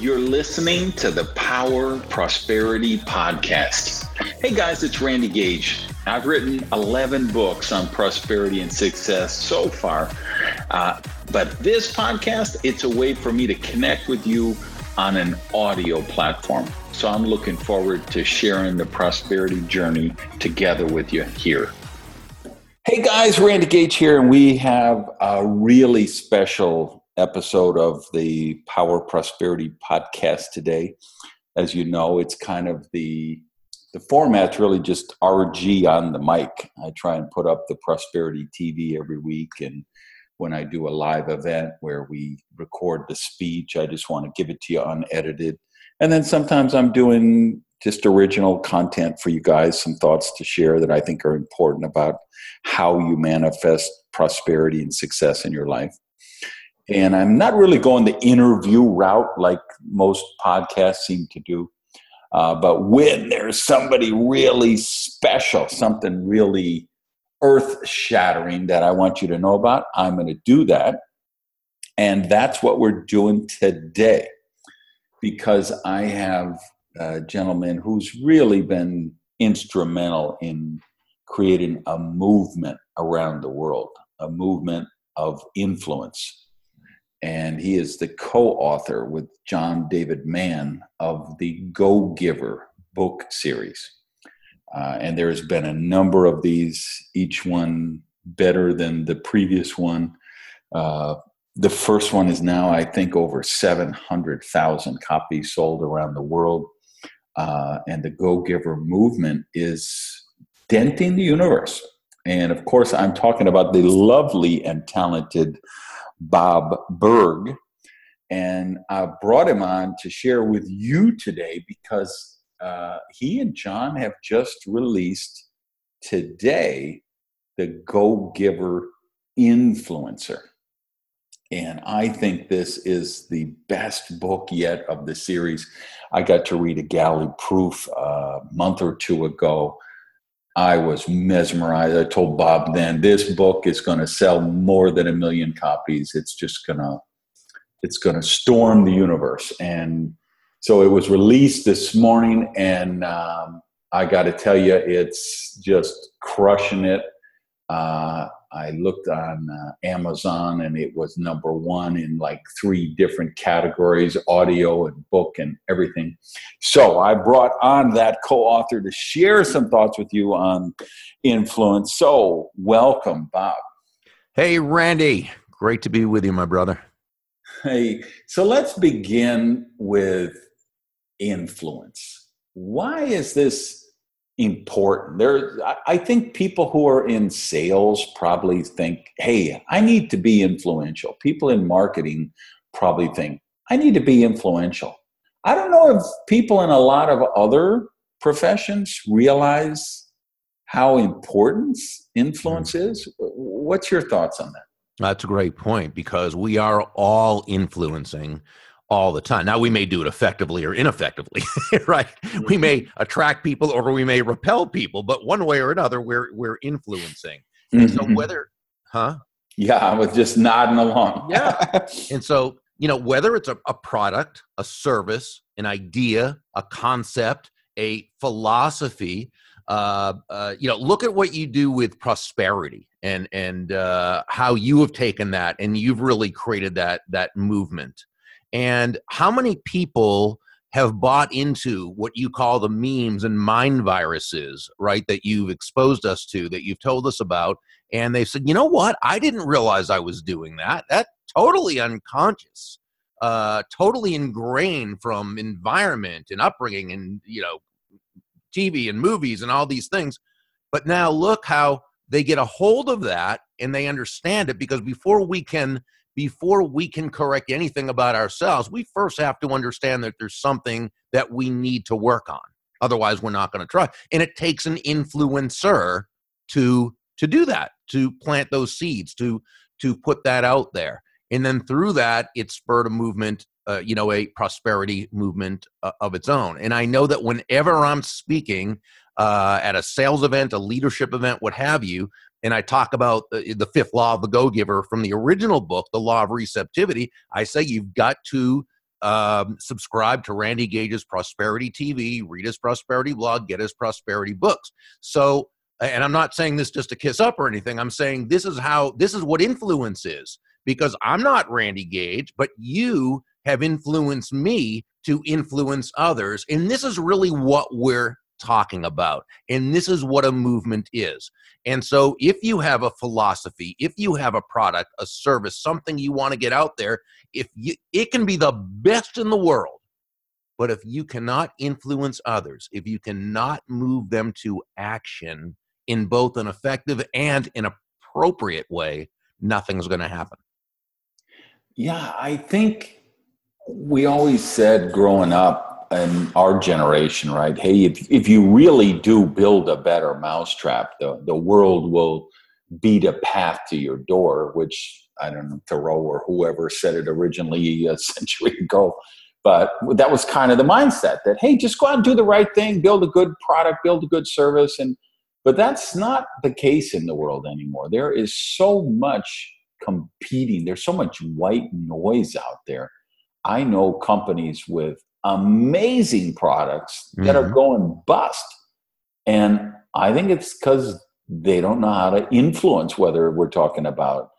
You're listening to the Power Prosperity Podcast. Hey guys, it's Randy Gage. I've written 11 books on prosperity and success so far. Uh, but this podcast, it's a way for me to connect with you on an audio platform. So I'm looking forward to sharing the prosperity journey together with you here. Hey guys, Randy Gage here, and we have a really special episode of the Power Prosperity podcast today. As you know, it's kind of the the format's really just RG on the mic. I try and put up the Prosperity TV every week, and when I do a live event where we record the speech, I just want to give it to you unedited. And then sometimes I'm doing just original content for you guys, some thoughts to share that I think are important about how you manifest prosperity and success in your life. And I'm not really going the interview route like most podcasts seem to do. Uh, but when there's somebody really special, something really earth shattering that I want you to know about, I'm going to do that. And that's what we're doing today because I have a gentleman who's really been instrumental in creating a movement around the world, a movement of influence. And he is the co author with John David Mann of the Go Giver book series. Uh, and there's been a number of these, each one better than the previous one. Uh, the first one is now, I think, over 700,000 copies sold around the world. Uh, and the Go Giver movement is denting the universe. And of course, I'm talking about the lovely and talented Bob Burg. And I brought him on to share with you today because uh, he and John have just released today the Go Giver Influencer. And I think this is the best book yet of the series. I got to read a galley proof a month or two ago. I was mesmerized. I told Bob then this book is going to sell more than a million copies. It's just going to it's going to storm the universe. And so it was released this morning, and um, I got to tell you, it's just crushing it. Uh, I looked on uh, Amazon and it was number one in like three different categories audio and book and everything. So I brought on that co author to share some thoughts with you on influence. So, welcome, Bob. Hey, Randy. Great to be with you, my brother. Hey, so let's begin with influence. Why is this important? There, I think people who are in sales probably think, "Hey, I need to be influential." People in marketing probably think, "I need to be influential." I don't know if people in a lot of other professions realize how important influence mm. is. What's your thoughts on that? That's a great point because we are all influencing all the time. Now we may do it effectively or ineffectively, right? We may mm-hmm. attract people or we may repel people, but one way or another, we're we're influencing. And mm-hmm. so whether, huh? Yeah, I was just nodding along. yeah, and so you know whether it's a, a product, a service, an idea, a concept, a philosophy. Uh, uh, you know, look at what you do with prosperity and and uh, how you have taken that and you've really created that that movement and how many people have bought into what you call the memes and mind viruses, right? That you've exposed us to, that you've told us about. And they said, you know what? I didn't realize I was doing that. That totally unconscious, uh, totally ingrained from environment and upbringing and, you know, TV and movies and all these things. But now look how they get a hold of that and they understand it because before we can before we can correct anything about ourselves, we first have to understand that there's something that we need to work on. Otherwise, we're not going to try. And it takes an influencer to to do that, to plant those seeds, to to put that out there. And then through that, it spurred a movement, uh, you know, a prosperity movement uh, of its own. And I know that whenever I'm speaking uh, at a sales event, a leadership event, what have you, and I talk about the, the fifth law of the go giver from the original book, The Law of Receptivity, I say you've got to um, subscribe to Randy Gage's Prosperity TV, read his prosperity blog, get his prosperity books. So, and I'm not saying this just to kiss up or anything. I'm saying this is how this is what influence is because I'm not Randy Gage, but you have influenced me to influence others. And this is really what we're talking about. And this is what a movement is. And so, if you have a philosophy, if you have a product, a service, something you want to get out there, if you, it can be the best in the world, but if you cannot influence others, if you cannot move them to action in both an effective and an appropriate way, nothing's going to happen. Yeah, I think we always said growing up in our generation, right? Hey, if, if you really do build a better mousetrap, the, the world will beat a path to your door, which I don't know, Thoreau or whoever said it originally a century ago. But that was kind of the mindset that, hey, just go out and do the right thing, build a good product, build a good service. And but that's not the case in the world anymore. There is so much competing, there's so much white noise out there. I know companies with amazing products that mm-hmm. are going bust. And I think it's because they don't know how to influence, whether we're talking about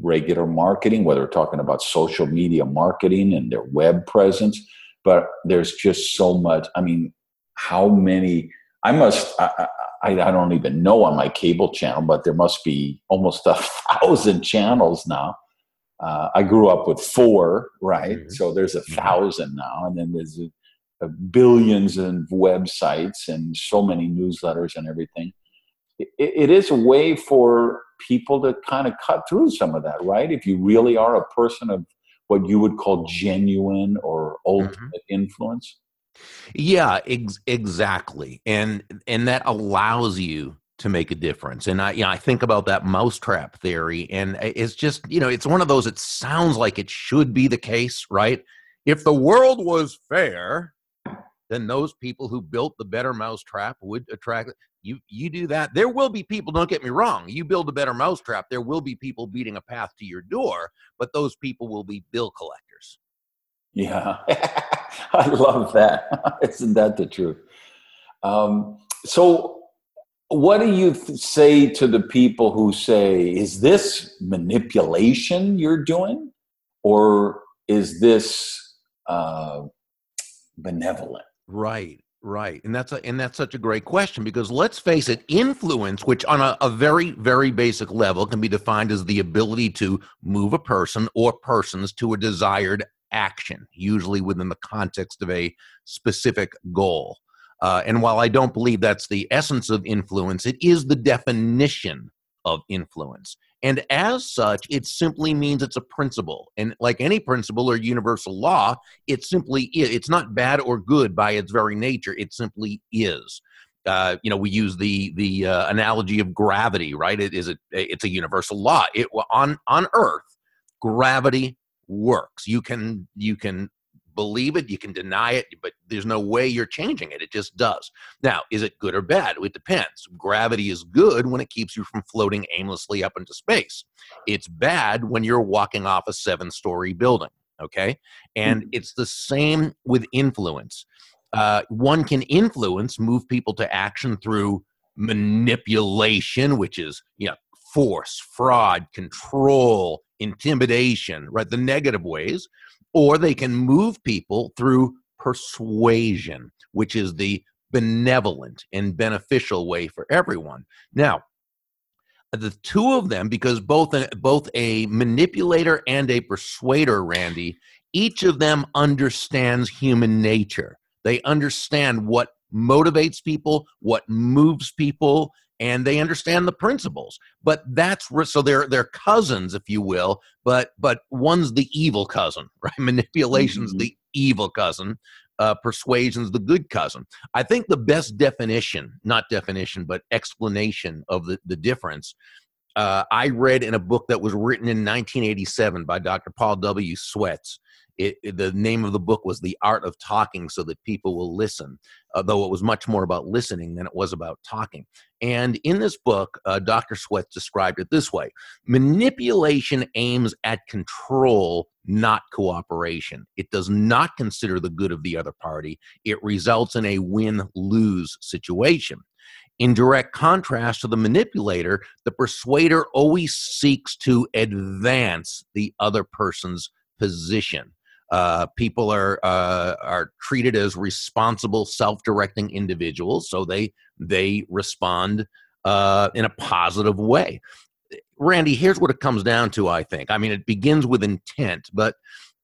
regular marketing, whether we're talking about social media marketing and their web presence. But there's just so much. I mean, how many? I must. I, I, I don't even know on my cable channel, but there must be almost a thousand channels now uh, I grew up with four, right? Mm-hmm. So there's a mm-hmm. thousand now, and then there's a, a billions of websites and so many newsletters and everything. It, it is a way for people to kind of cut through some of that, right? If you really are a person of what you would call genuine or ultimate mm-hmm. influence. Yeah, ex- exactly, and and that allows you to make a difference. And I, you know, I think about that mousetrap theory, and it's just, you know, it's one of those. It sounds like it should be the case, right? If the world was fair, then those people who built the better mousetrap would attract. You, you do that. There will be people. Don't get me wrong. You build a better mousetrap. There will be people beating a path to your door, but those people will be bill collectors. Yeah, I love that. Isn't that the truth? Um, so what do you say to the people who say, is this manipulation you're doing? Or is this uh, benevolent? Right, right. And that's a, and that's such a great question because let's face it, influence, which on a, a very, very basic level can be defined as the ability to move a person or persons to a desired action, usually within the context of a specific goal. Uh, and while I don't believe that's the essence of influence, it is the definition of influence. And as such, it simply means it's a principle. And like any principle or universal law, it simply is. It's not bad or good by its very nature. It simply is. Uh, you know, we use the the uh, analogy of gravity, right? It is a it's a universal law. It on on Earth, gravity works. You can you can believe it, you can deny it, but there's no way you're changing it. It just does. Now, is it good or bad? It depends. Gravity is good when it keeps you from floating aimlessly up into space. It's bad when you're walking off a seven story building. Okay. And mm-hmm. it's the same with influence. Uh, one can influence, move people to action through manipulation, which is, you know, force, fraud, control, intimidation, right? The negative ways or they can move people through persuasion, which is the benevolent and beneficial way for everyone. Now, the two of them, because both both a manipulator and a persuader, Randy, each of them understands human nature. They understand what motivates people, what moves people, and they understand the principles. But that's so they're they're cousins if you will but but one's the evil cousin right? Manipulation's mm-hmm. the evil cousin. Uh, persuasion's the good cousin. I think the best definition not definition but explanation of the, the difference uh, i read in a book that was written in 1987 by dr paul w. Swets it, it, the name of the book was The Art of Talking So That People Will Listen, though it was much more about listening than it was about talking. And in this book, uh, Dr. Swets described it this way manipulation aims at control, not cooperation. It does not consider the good of the other party, it results in a win lose situation. In direct contrast to the manipulator, the persuader always seeks to advance the other person's position. Uh, people are uh, are treated as responsible, self-directing individuals, so they they respond uh, in a positive way. Randy, here's what it comes down to. I think. I mean, it begins with intent, but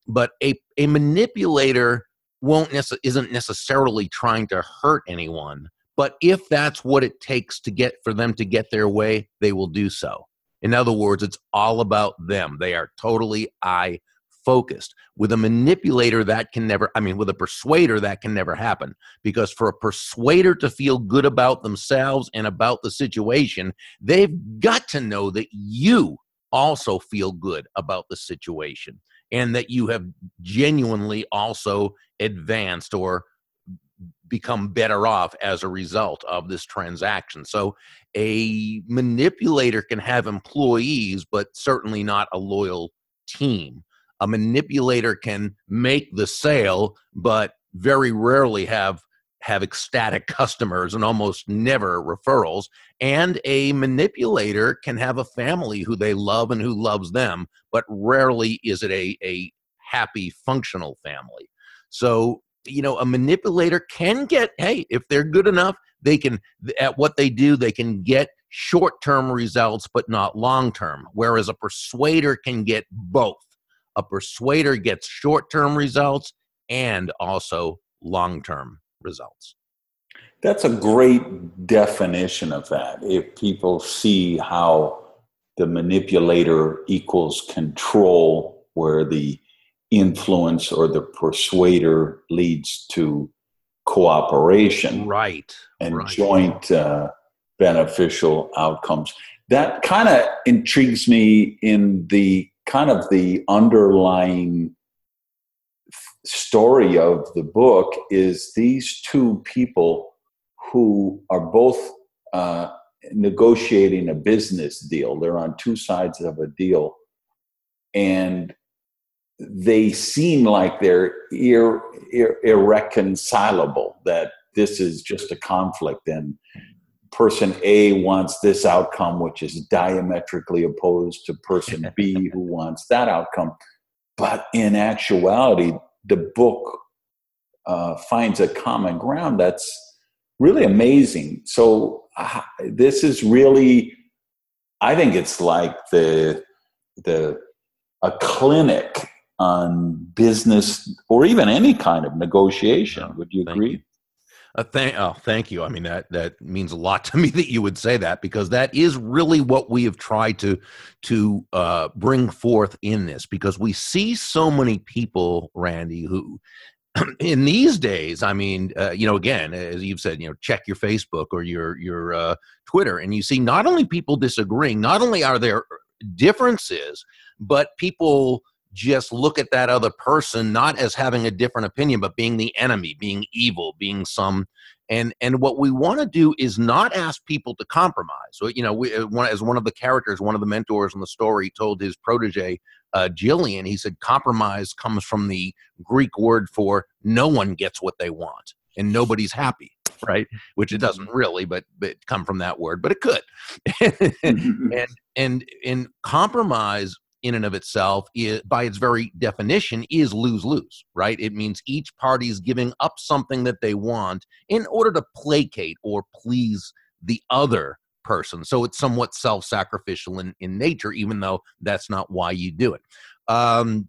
but a a manipulator won't nece- isn't necessarily trying to hurt anyone. But if that's what it takes to get for them to get their way, they will do so. In other words, it's all about them. They are totally I focused. With a manipulator, that can never, I mean, with a persuader, that can never happen. Because for a persuader to feel good about themselves and about the situation, they've got to know that you also feel good about the situation and that you have genuinely also advanced or become better off as a result of this transaction. So a manipulator can have employees, but certainly not a loyal team a manipulator can make the sale, but very rarely have have ecstatic customers and almost never referrals. And a manipulator can have a family who they love and who loves them, but rarely is it a, a happy, functional family. So, you know, a manipulator can get, hey, if they're good enough, they can, at what they do, they can get short term results, but not long term. Whereas a persuader can get both a persuader gets short term results and also long term results. That's a great definition of that. If people see how the manipulator equals control, where the influence or the persuader leads to cooperation, right, and right. joint uh, beneficial outcomes. That kind of intrigues me in the kind of the underlying story of the book is these two people who are both uh, negotiating a business deal. They're on two sides of a deal, and they seem like they're ir- ir- irreconcilable. That this is just a conflict, and person A wants this outcome, which is diametrically opposed to person B who wants that outcome. But in actuality, the book uh, finds a common ground that's really amazing. So uh, this is really, I think it's like the the a clinic on business or even any kind of negotiation. Would you agree? Uh, thank, oh, thank you. I mean that that means a lot to me that you would say that because that is really what we have tried to to uh, bring forth in this because we see so many people, Randy, who in these days, I mean, uh, you know, again, as you've said, you know, check your Facebook or your your uh, Twitter, and you see not only people disagreeing, not only are there differences, but people just look at that other person not as having a different opinion but being the enemy being evil being some and and what we want to do is not ask people to compromise. So you know we, uh, one, as one of the characters one of the mentors in the story told his protege uh, jillian he said compromise comes from the greek word for no one gets what they want and nobody's happy right? Which it doesn't really but, but come from that word but it could. And and and compromise in and of itself is, by its very definition is lose lose right? It means each party is giving up something that they want in order to placate or please the other person. So it's somewhat self-sacrificial in, in nature even though that's not why you do it. Um,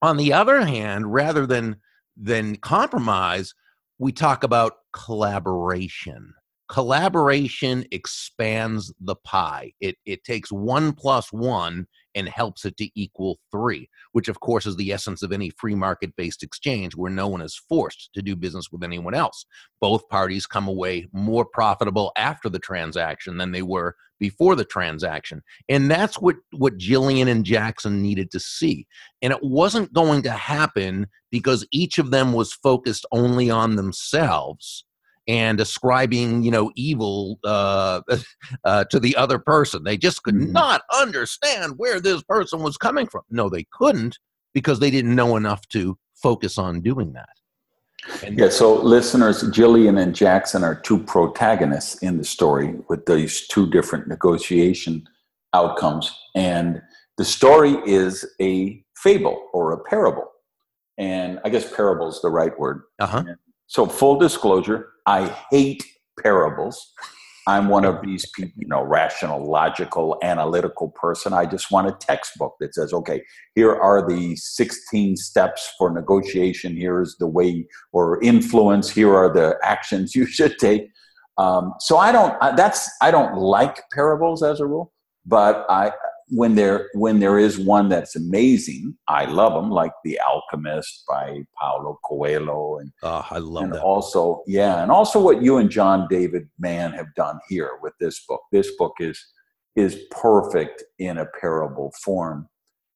on the other hand rather than than compromise we talk about collaboration collaboration expands the pie it, it takes one plus one and helps it to equal three, which of course is the essence of any free market based exchange where no one is forced to do business with anyone else. Both parties come away more profitable after the transaction than they were before the transaction. And that's what, what Jillian and Jackson needed to see. And it wasn't going to happen because each of them was focused only on themselves and ascribing you know evil uh, uh, to the other person. They just could mm-hmm. not understand where this person was coming from. No they couldn't because they didn't know enough to focus on doing that. And yeah so listeners jillian and jackson are two protagonists in the story with these two different negotiation outcomes. And the story is a fable or a parable. And i guess parable is the right word. Uh-huh. So full disclosure I hate parables. I'm one of these people, you know, rational, logical, analytical person. I just want a textbook that says, okay, here are the 16 steps for negotiation. Here's the way or influence. Here are the actions you should take. Um, so I don't. That's I don't like parables as a rule, but I when there when there is one that's amazing, I love them, like The Alchemist by Paulo Coelho, and oh, I love and that. Also, yeah, and also what you and John David Mann have done here with this book. This book is is perfect in a parable form.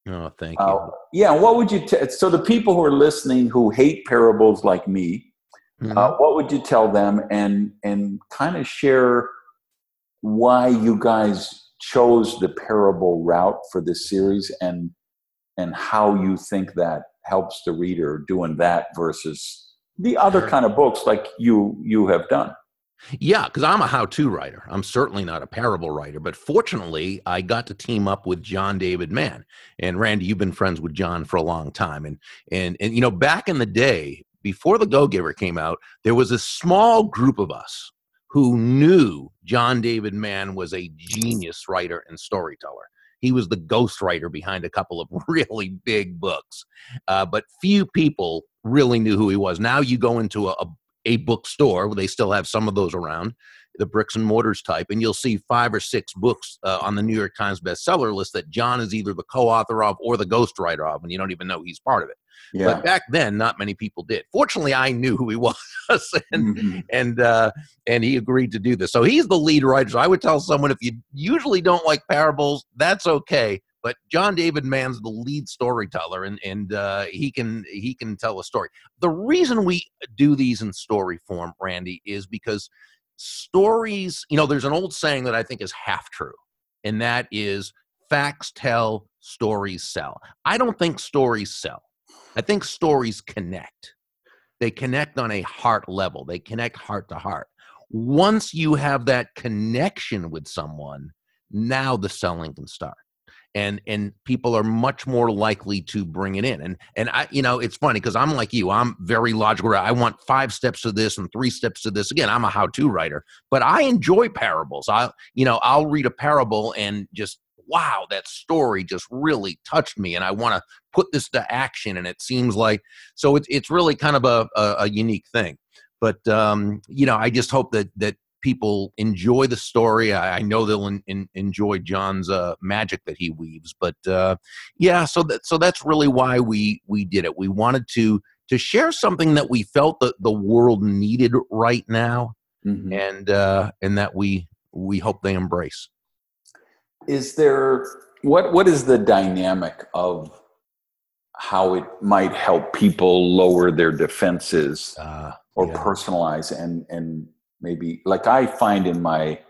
Oh, thank uh, you. Uh, yeah, what would you t- so the people who are listening who hate parables like me, mm-hmm. uh, what would you tell them, and and kind of share why you guys chose the parable route for this series and and how you think that helps the reader doing that versus the other kind of books like you you have done. Yeah because i'm a how-to writer. I'm certainly not a parable writer but fortunately i got to team up with john david mann. And randy you've been friends with john for a long time. And and and you know back in the day before the go giver came out there was a small group of us who knew John David Mann was a genius writer and storyteller. He was the ghostwriter behind a couple of really big books, uh, but few people really knew who he was. Now you go into a, a, bookstore, they still have some of those around, the bricks and mortars type, and you'll see five or six books uh, on the New York Times bestseller list that John is either the co-author of or the ghostwriter of, and you don't even know he's part of it. Yeah. But back then, not many people did. Fortunately, I knew who he was, and mm-hmm. and uh, and he agreed to do this. So he's the lead writer. So I would tell someone if you usually don't like parables, that's okay. But John David Mann's the lead storyteller, and and uh, he can he can tell a story. The reason we do these in story form, Randy, is because stories. You know, there's an old saying that I think is half true, and that is facts tell, stories sell. I don't think stories sell. I think stories connect. They connect on a heart level, they connect heart to heart. Once you have that connection with someone, now the selling can start. And, and people are much more likely to bring it in and and i you know it's funny because i'm like you i'm very logical i want five steps to this and three steps to this again i'm a how-to writer but i enjoy parables i you know i'll read a parable and just wow, that story just really touched me, and I want to put this to action. And it seems like so it's it's really kind of a, a, a unique thing. But um, you know, I just hope that that people enjoy the story. I, I know they'll in, in, enjoy John's uh, magic that he weaves. But uh, yeah, so that so that's really why we we did it. We wanted to to share something that we felt that the world needed right now, mm-hmm. and uh, and that we we hope they embrace is there what what is the dynamic of how it might help people lower their defenses uh, or yeah. personalize and and maybe like I find in my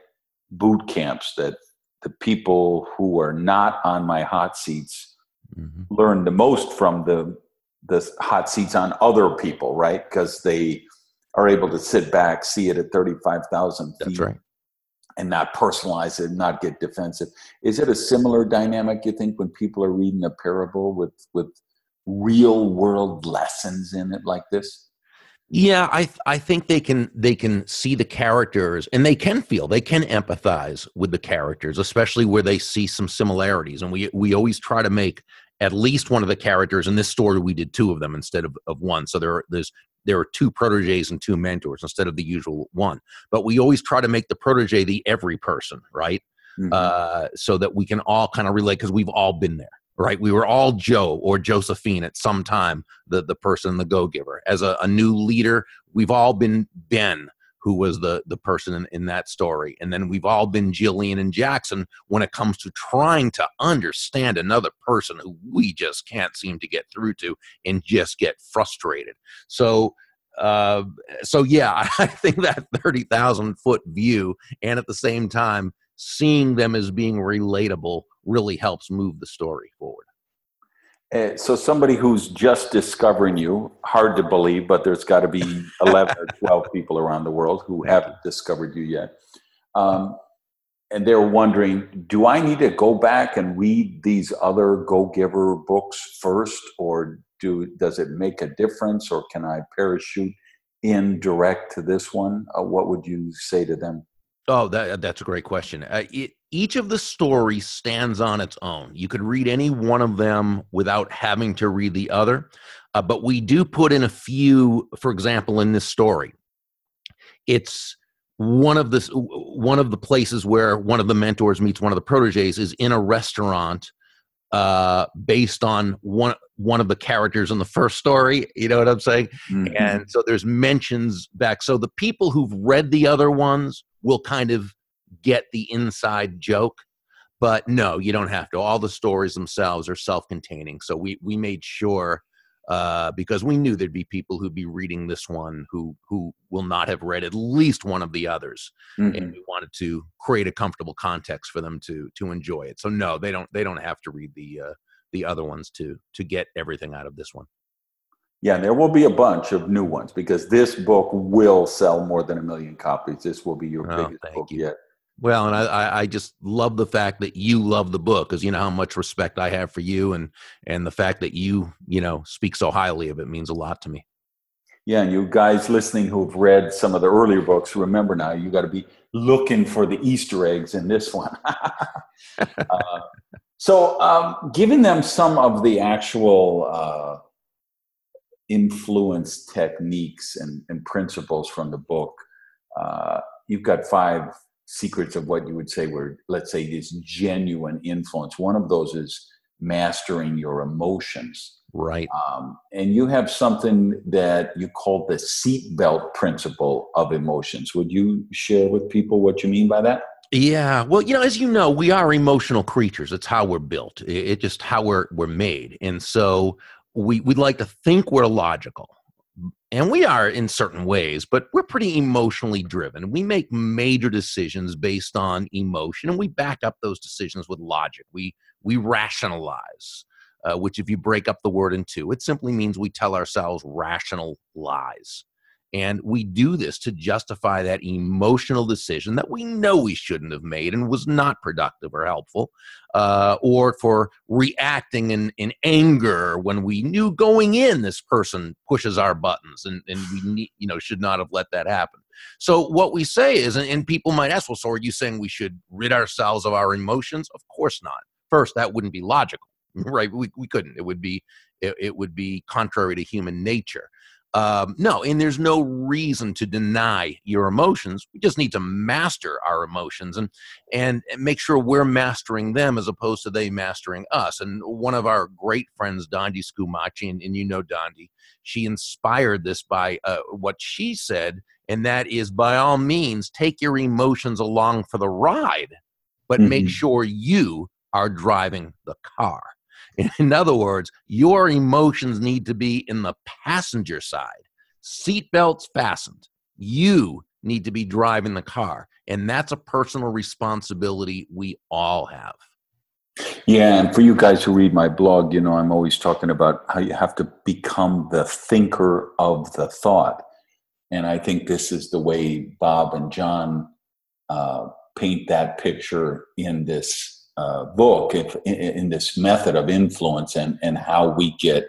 boot camps that the people who are not on my hot seats mm-hmm. learn the most from the the hot seats on other people, right? Because they are able to sit back, see it at thirty five thousand feet, That's right and not personalize it, not get defensive. Is it a similar dynamic you think when people are reading a parable with with real world lessons in it like this? Yeah, I I think they can they can see the characters and they can feel they can empathize with the characters, especially where they see some similarities. And we we always try to make at least one of the characters in this story we did two of them instead of, of one so there are, there's there are two proteges and two mentors instead of the usual one. But we always try to make the protege the every person, right? Mm-hmm. uh, so that we can all kind of relate because we've all been there right? We were all Joe or Josephine at some time, the, the person, the go giver. As a, a, new leader, we've all been Ben, who was the, the person in, in that story. And then we've all been Jillian and Jackson when it comes to trying to understand another person who we just can't seem to get through to and just get frustrated. So, uh, so yeah, I think that 30,000 foot view and at the same time, seeing them as being relatable really helps move the story forward. Uh, so somebody who's just discovering you, hard to believe, but there's got to be 11 or 12 people around the world who haven't discovered you yet. Um, and they're wondering, do I need to go back and read these other Go Giver books first, or do does it make a difference, or can I parachute in direct to this one? Uh, what would you say to them? Oh, that, that's a great question. Uh, it, each of the stories stands on its own. You could read any one of them without having to read the other. Uh, but we do put in a few, for example, in this story. It's one of the one of the places where one of the mentors meets one of the proteges is in a restaurant uh, based on one one of the characters in the first story. You know what I'm saying? Mm-hmm. And so there's mentions back. So the people who've read the other ones will kind of get the inside joke but no you don't have to. All the stories themselves are self-containing. So we we made sure uh, because we knew there'd be people who'd be reading this one who who will not have read at least one of the others. Mm-hmm. and we wanted to create a comfortable context for them to to enjoy it. So no they don't they don't have to read the uh, the other ones to to get everything out of this one yeah, and there will be a bunch of new ones because this book will sell more than a million copies. This will be your oh, biggest book you. yet. Well, and I, I just love the fact that you love the book because you know how much respect I have for you, and and the fact that you you know speak so highly of it means a lot to me. Yeah, and you guys listening who've read some of the earlier books, remember now you got to be looking for the Easter eggs in this one. uh, so, um, giving them some of the actual uh, influence techniques and, and principles from the book. Uh, you've got five secrets of what you would say were, let's say, this genuine influence. One of those is mastering your emotions. Right. Um, and you have something that you call the seatbelt principle of emotions. Would you share with people what you mean by that? Yeah, well, you know, as you know, we are emotional creatures. It's how we're built. It's just how we're we're made. And so we we like to think we're logical and we are in certain ways but we're pretty emotionally driven. We make major decisions based on emotion and we back up those decisions with logic. We we rationalize uh, which if you break up the word in two it simply means we tell ourselves rational lies and we do this to justify that emotional decision that we know we shouldn't have made and was not productive or helpful, uh, or for reacting in, in anger when we knew going in this person pushes our buttons and, and we need, you know should not have let that happen. So what we say is, and, and people might ask, well, so are you saying we should rid ourselves of our emotions? Of course not. First, that wouldn't be logical, right? We, we couldn't. It would be it, it would be contrary to human nature. Um, no, and there's no reason to deny your emotions. We just need to master our emotions and and make sure we're mastering them as opposed to they mastering us. And one of our great friends, Dondi Scumaci, and, and you know Dondi, she inspired this by uh, what she said, and that is by all means take your emotions along for the ride, but mm-hmm. make sure you are driving the car. In other words, your emotions need to be in the passenger side. Seatbelts fastened. You need to be driving the car. And that's a personal responsibility we all have. Yeah, and for you guys who read my blog, you know, I'm always talking about how you have to become the thinker of the thought. And I think this is the way Bob and John uh, paint that picture in this uh, book if, in, in, this method of influence and, and how we get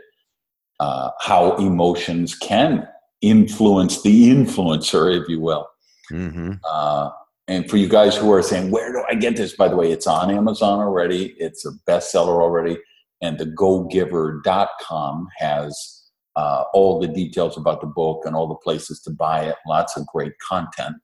uh, how emotions can influence the influencer, if you will. Mm-hmm. Uh, and for you guys who are saying, where do I get this? By the way, it's on Amazon already. It's a bestseller already. And the gogiver.com has uh, all the details about the book and all the places to buy it. Lots of great content.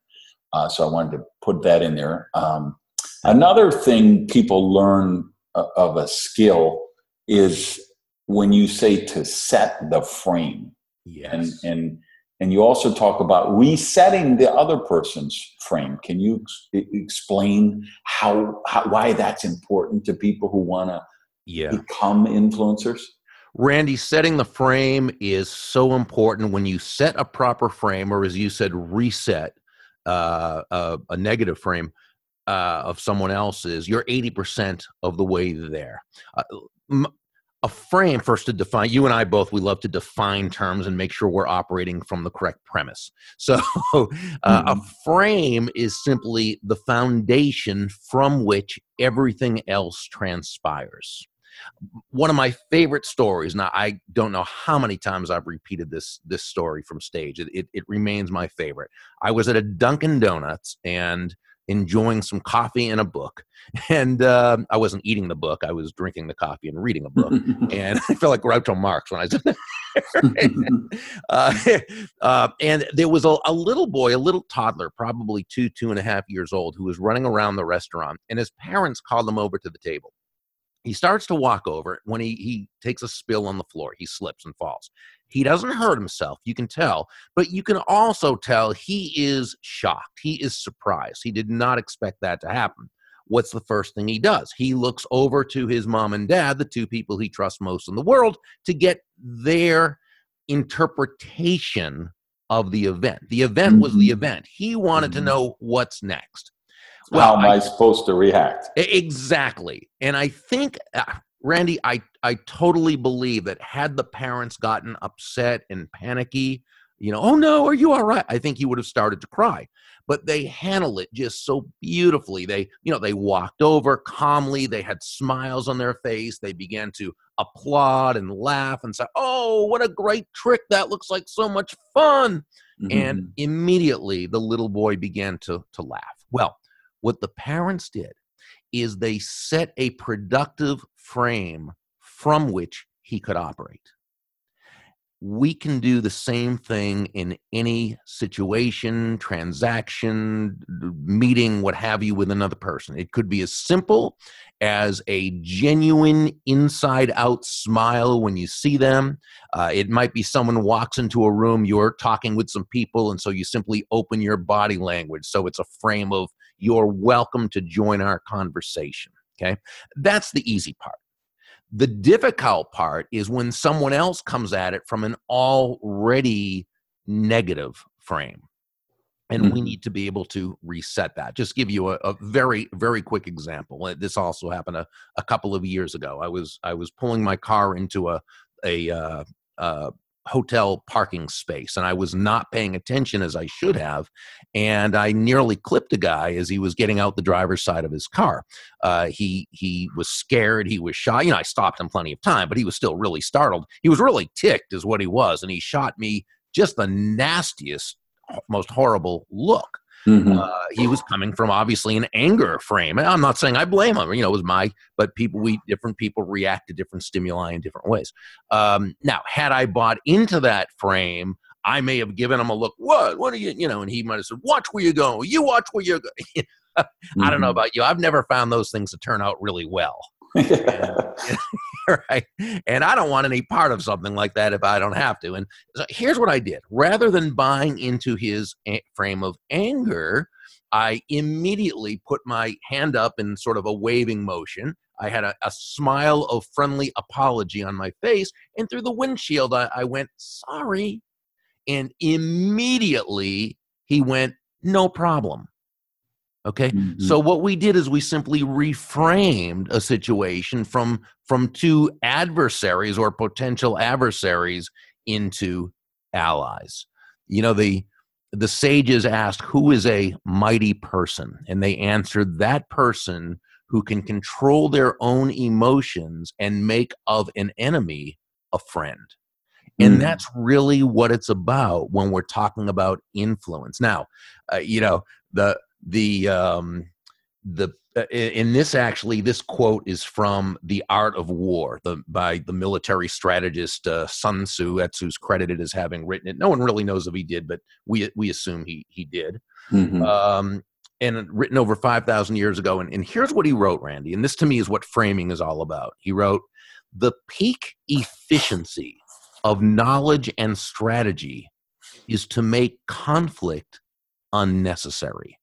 Uh, so I wanted to put that in there. Um, Another thing people learn of a skill is when you say to set the frame. Yes. And, and and you also talk about resetting the other person's frame. Can you ex- explain how, how why that's important to people who want to yeah. become influencers? Randy, setting the frame is so important. When you set a proper frame, or as you said, reset uh, a, a negative frame uh, of someone else's, you're 80% of the way there. Uh, m- a frame first to define you and i both we love to define terms and make sure we're operating from the correct premise so uh, mm-hmm. a frame is simply the foundation from which everything else transpires one of my favorite stories now i don't know how many times i've repeated this this story from stage it, it, it remains my favorite i was at a dunkin donuts and enjoying some coffee and a book. And uh, I wasn't eating the book; I was drinking the coffee and reading a book. and I felt like Groucho Marx when I was there. uh, uh, and there was a, a, little boy, a little toddler, probably two, two and a half years old, who was running around the restaurant, and his parents called him over to the table. He starts to walk over when he, he takes a spill on the floor. He slips and falls. He doesn't hurt himself, you can tell, but you can also tell he is shocked. He is surprised. He did not expect that to happen. What's the first thing he does? He looks over to his mom and dad, the two people he trusts most in the world, to get their interpretation of the event. The event was the mm-hmm. event. He wanted mm-hmm. to know what's next. Well, How am I, I, supposed to react? Exactly. And I think uh, Randy, I, I totally believe that had the parents gotten upset and panicky, you know, oh no, are you all right? I think he would have started to cry. But they handle it just so beautifully. They, you know, they walked over calmly. They had smiles on their face. They began to applaud and laugh and say, "Oh, what a great trick! That looks like so much fun!" Mm-hmm. And immediately the little boy began to to laugh. Well, what the parents did is they set a productive frame from which he could operate. We can do the same thing in any situation, transaction, meeting, what have you, with another person. It could be as simple as a genuine inside out smile when you see them. Uh, it might be someone walks into a room, you're talking with some people, and so you simply open your body language. So it's a frame of you're welcome to join our conversation. Okay. That's the easy part. The difficult part is when someone else comes at it from an already negative frame. And mm-hmm. we need to be able to reset that. Just give you a, a very, very quick example. This also happened a, a couple of years ago. I was I was pulling my car into a a uh, uh, hotel parking space and I was not paying attention as I should have. And I nearly clipped a guy as he was getting out the driver's side of his car. Uh, he, he was scared. He was shy. You know, I stopped him plenty of time, but he was still really startled. He was really ticked is what he was. And he shot me just the nastiest, most horrible look. Mm-hmm. Uh, he was coming from obviously an anger frame. I'm not saying I blame him. You know, it was my, but people, we different people react to different stimuli in different ways. Um, now, had I bought into that frame, I may have given him a look. What? What are you? You know, and he might have said, "Watch where you go. You watch where you go." I don't know mm-hmm. about you. I've never found those things to turn out really well. right? And I don't want any part of something like that if I don't have to. And so here's what I did rather than buying into his frame of anger, I immediately put my hand up in sort of a waving motion. I had a, a smile of friendly apology on my face. And through the windshield, I, I went, sorry. And immediately he went, no problem. Okay. Mm-hmm. So what we did is we simply reframed a situation from from two adversaries or potential adversaries into allies. You know, the the sages asked, Who is a mighty person? And they answered, That person who can control their own emotions and make of an enemy a friend. And mm. that's really what it's about when we're talking about influence. Now, uh, you know, the the um, the uh, in this actually this quote is from the art of war the, by the military strategist uh, sun tzu that's who's credited as having written it no one really knows if he did but we we assume he he did mm-hmm. um, and written over 5,000 years ago. And, and here's what he wrote, Randy. And this to me is what framing is all about. He wrote, The peak efficiency of knowledge and strategy is to make conflict unnecessary.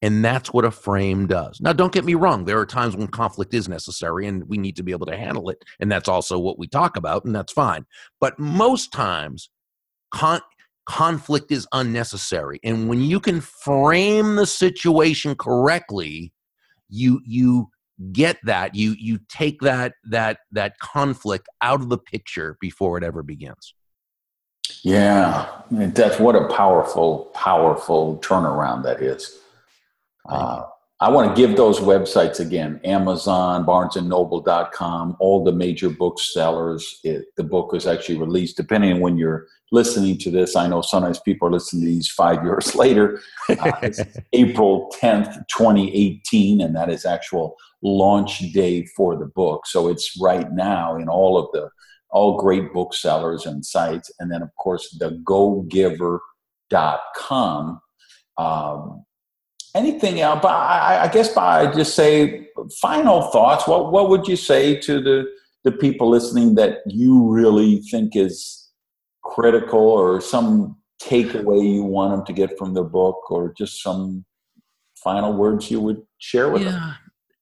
And that's what a frame does. Now, don't get me wrong. There are times when conflict is necessary and we need to be able to handle it. And that's also what we talk about, and that's fine. But most times, con- conflict is unnecessary. And when you can frame the situation correctly, you, you, get that you you take that that that conflict out of the picture before it ever begins yeah that's what a powerful powerful turnaround that is uh, I want to give those websites again Amazon, barnesandnoble.com, all the major booksellers. It, the book was actually released, depending on when you're listening to this. I know sometimes people are listening to these five years later. Uh, April 10th, 2018, and that is actual launch day for the book. So it's right now in all of the all great booksellers and sites. And then, of course, the gogiver.com. Um, anything else? But I, I guess by just say final thoughts. What what would you say to the the people listening that you really think is critical, or some takeaway you want them to get from the book, or just some final words you would share with yeah. them?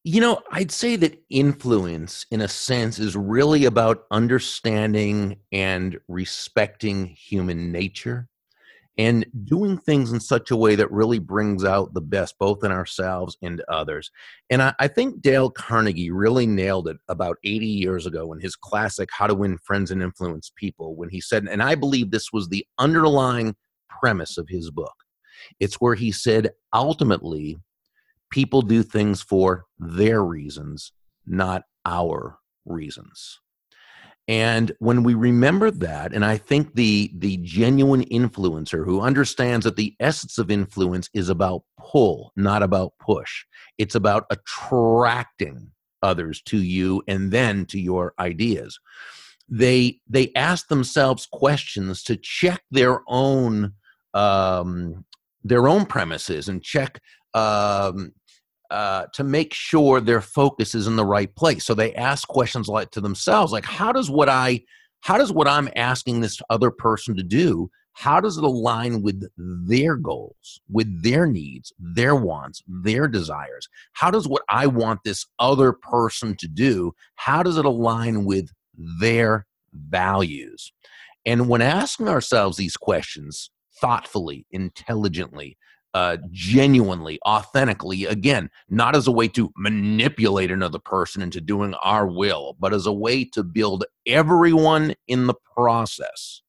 You know, I'd say that influence, in a sense, is really about understanding and respecting human nature and doing things in such a way that really brings out the best both in ourselves and others. And I, I, think Dale Carnegie really nailed it about 80 years ago in his classic How to Win Friends and Influence People when he said, and I believe this was the underlying premise of his book. It's where he said, ultimately, people do things for their reasons, not our reasons. And when we remember that, and I think the the genuine influencer who understands that the essence of influence is about pull, not about push. It's about attracting others to you and then to your ideas. They they ask themselves questions to check their own um, their own premises and check um, uh, to make sure their focus is in the right place. So they ask questions like to themselves, like, how does what I, how does what I'm asking this other person to do, how does it align with their goals, with their needs, their wants, their desires? How does what I want this other person to do, how does it align with their values? And when asking ourselves these questions thoughtfully, intelligently, uh, genuinely, authentically, again, not as a way to manipulate another person into doing our will, but as a way to build everyone in the process.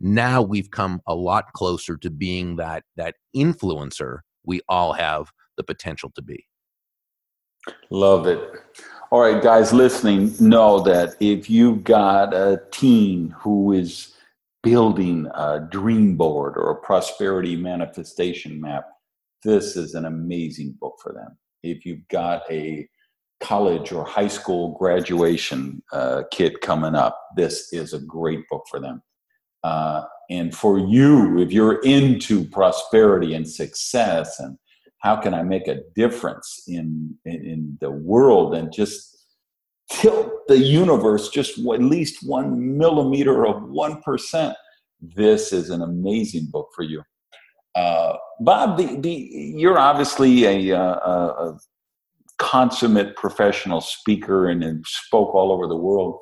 Now we've come a lot closer to being that that influencer we all have the potential to be. Love it. All right, guys listening, know that if you've got a teen who is building a dream board or a prosperity manifestation map, this is an amazing book for them. If you've got a college or high school graduation uh, kid coming up, this is a great book for them. Uh, and for you, if you're into prosperity and success and how can I make a difference in, in, in the world and just tilt the universe just at least one millimeter of 1%, this is an amazing book for you. Uh, Bob, the, the, you're obviously a, uh, a, a, consummate professional speaker and, and, spoke all over the world.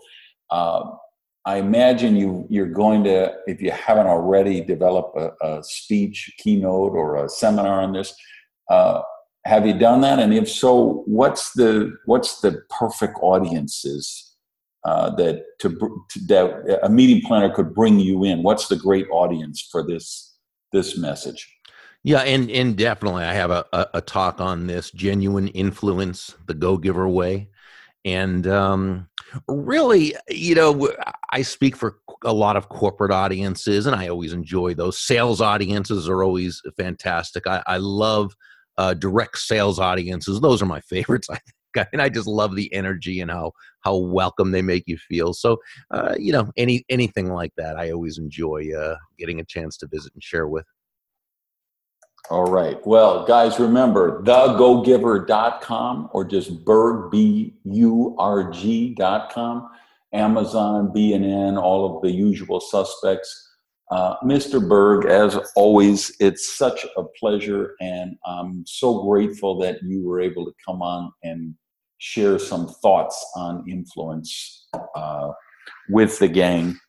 Uh, I imagine you, you're going to, if you haven't already, develop a, a speech, keynote, or a seminar on this. Uh, have you done that? And if so, what's the what's the perfect audiences uh, that to, to, that a meeting planner could bring you in? What's the great audience for this this message? Yeah, and and definitely, I have a, a, a talk on this genuine influence, the Go Giver way, and um, really, you know, I speak for a lot of corporate audiences, and I always enjoy those. Sales audiences are always fantastic. I, I love uh, direct sales audiences; those are my favorites. I think, and I just love the energy and how how welcome they make you feel. So, uh, you know, any anything like that, I always enjoy uh, getting a chance to visit and share with. All right. Well, guys, remember thegogiver.com or just Burg, B U R G.com, Amazon, B&N, all of the usual suspects. Uh, Mr. Burg, as always, it's such a pleasure, and I'm so grateful that you were able to come on and share some thoughts on influence uh, with the gang.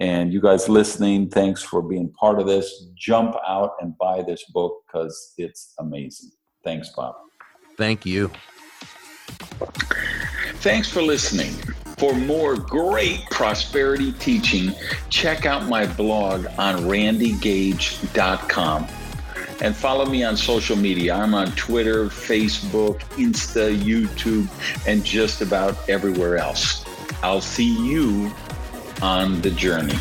And you guys listening, thanks for being part of this. Jump out and buy this book because it's amazing. Thanks, Bob. Thank you. Thanks for listening. For more great prosperity teaching, check out my blog on randygage.com and follow me on social media. I'm on Twitter, Facebook, Insta, YouTube, and just about everywhere else. I'll see you on the journey.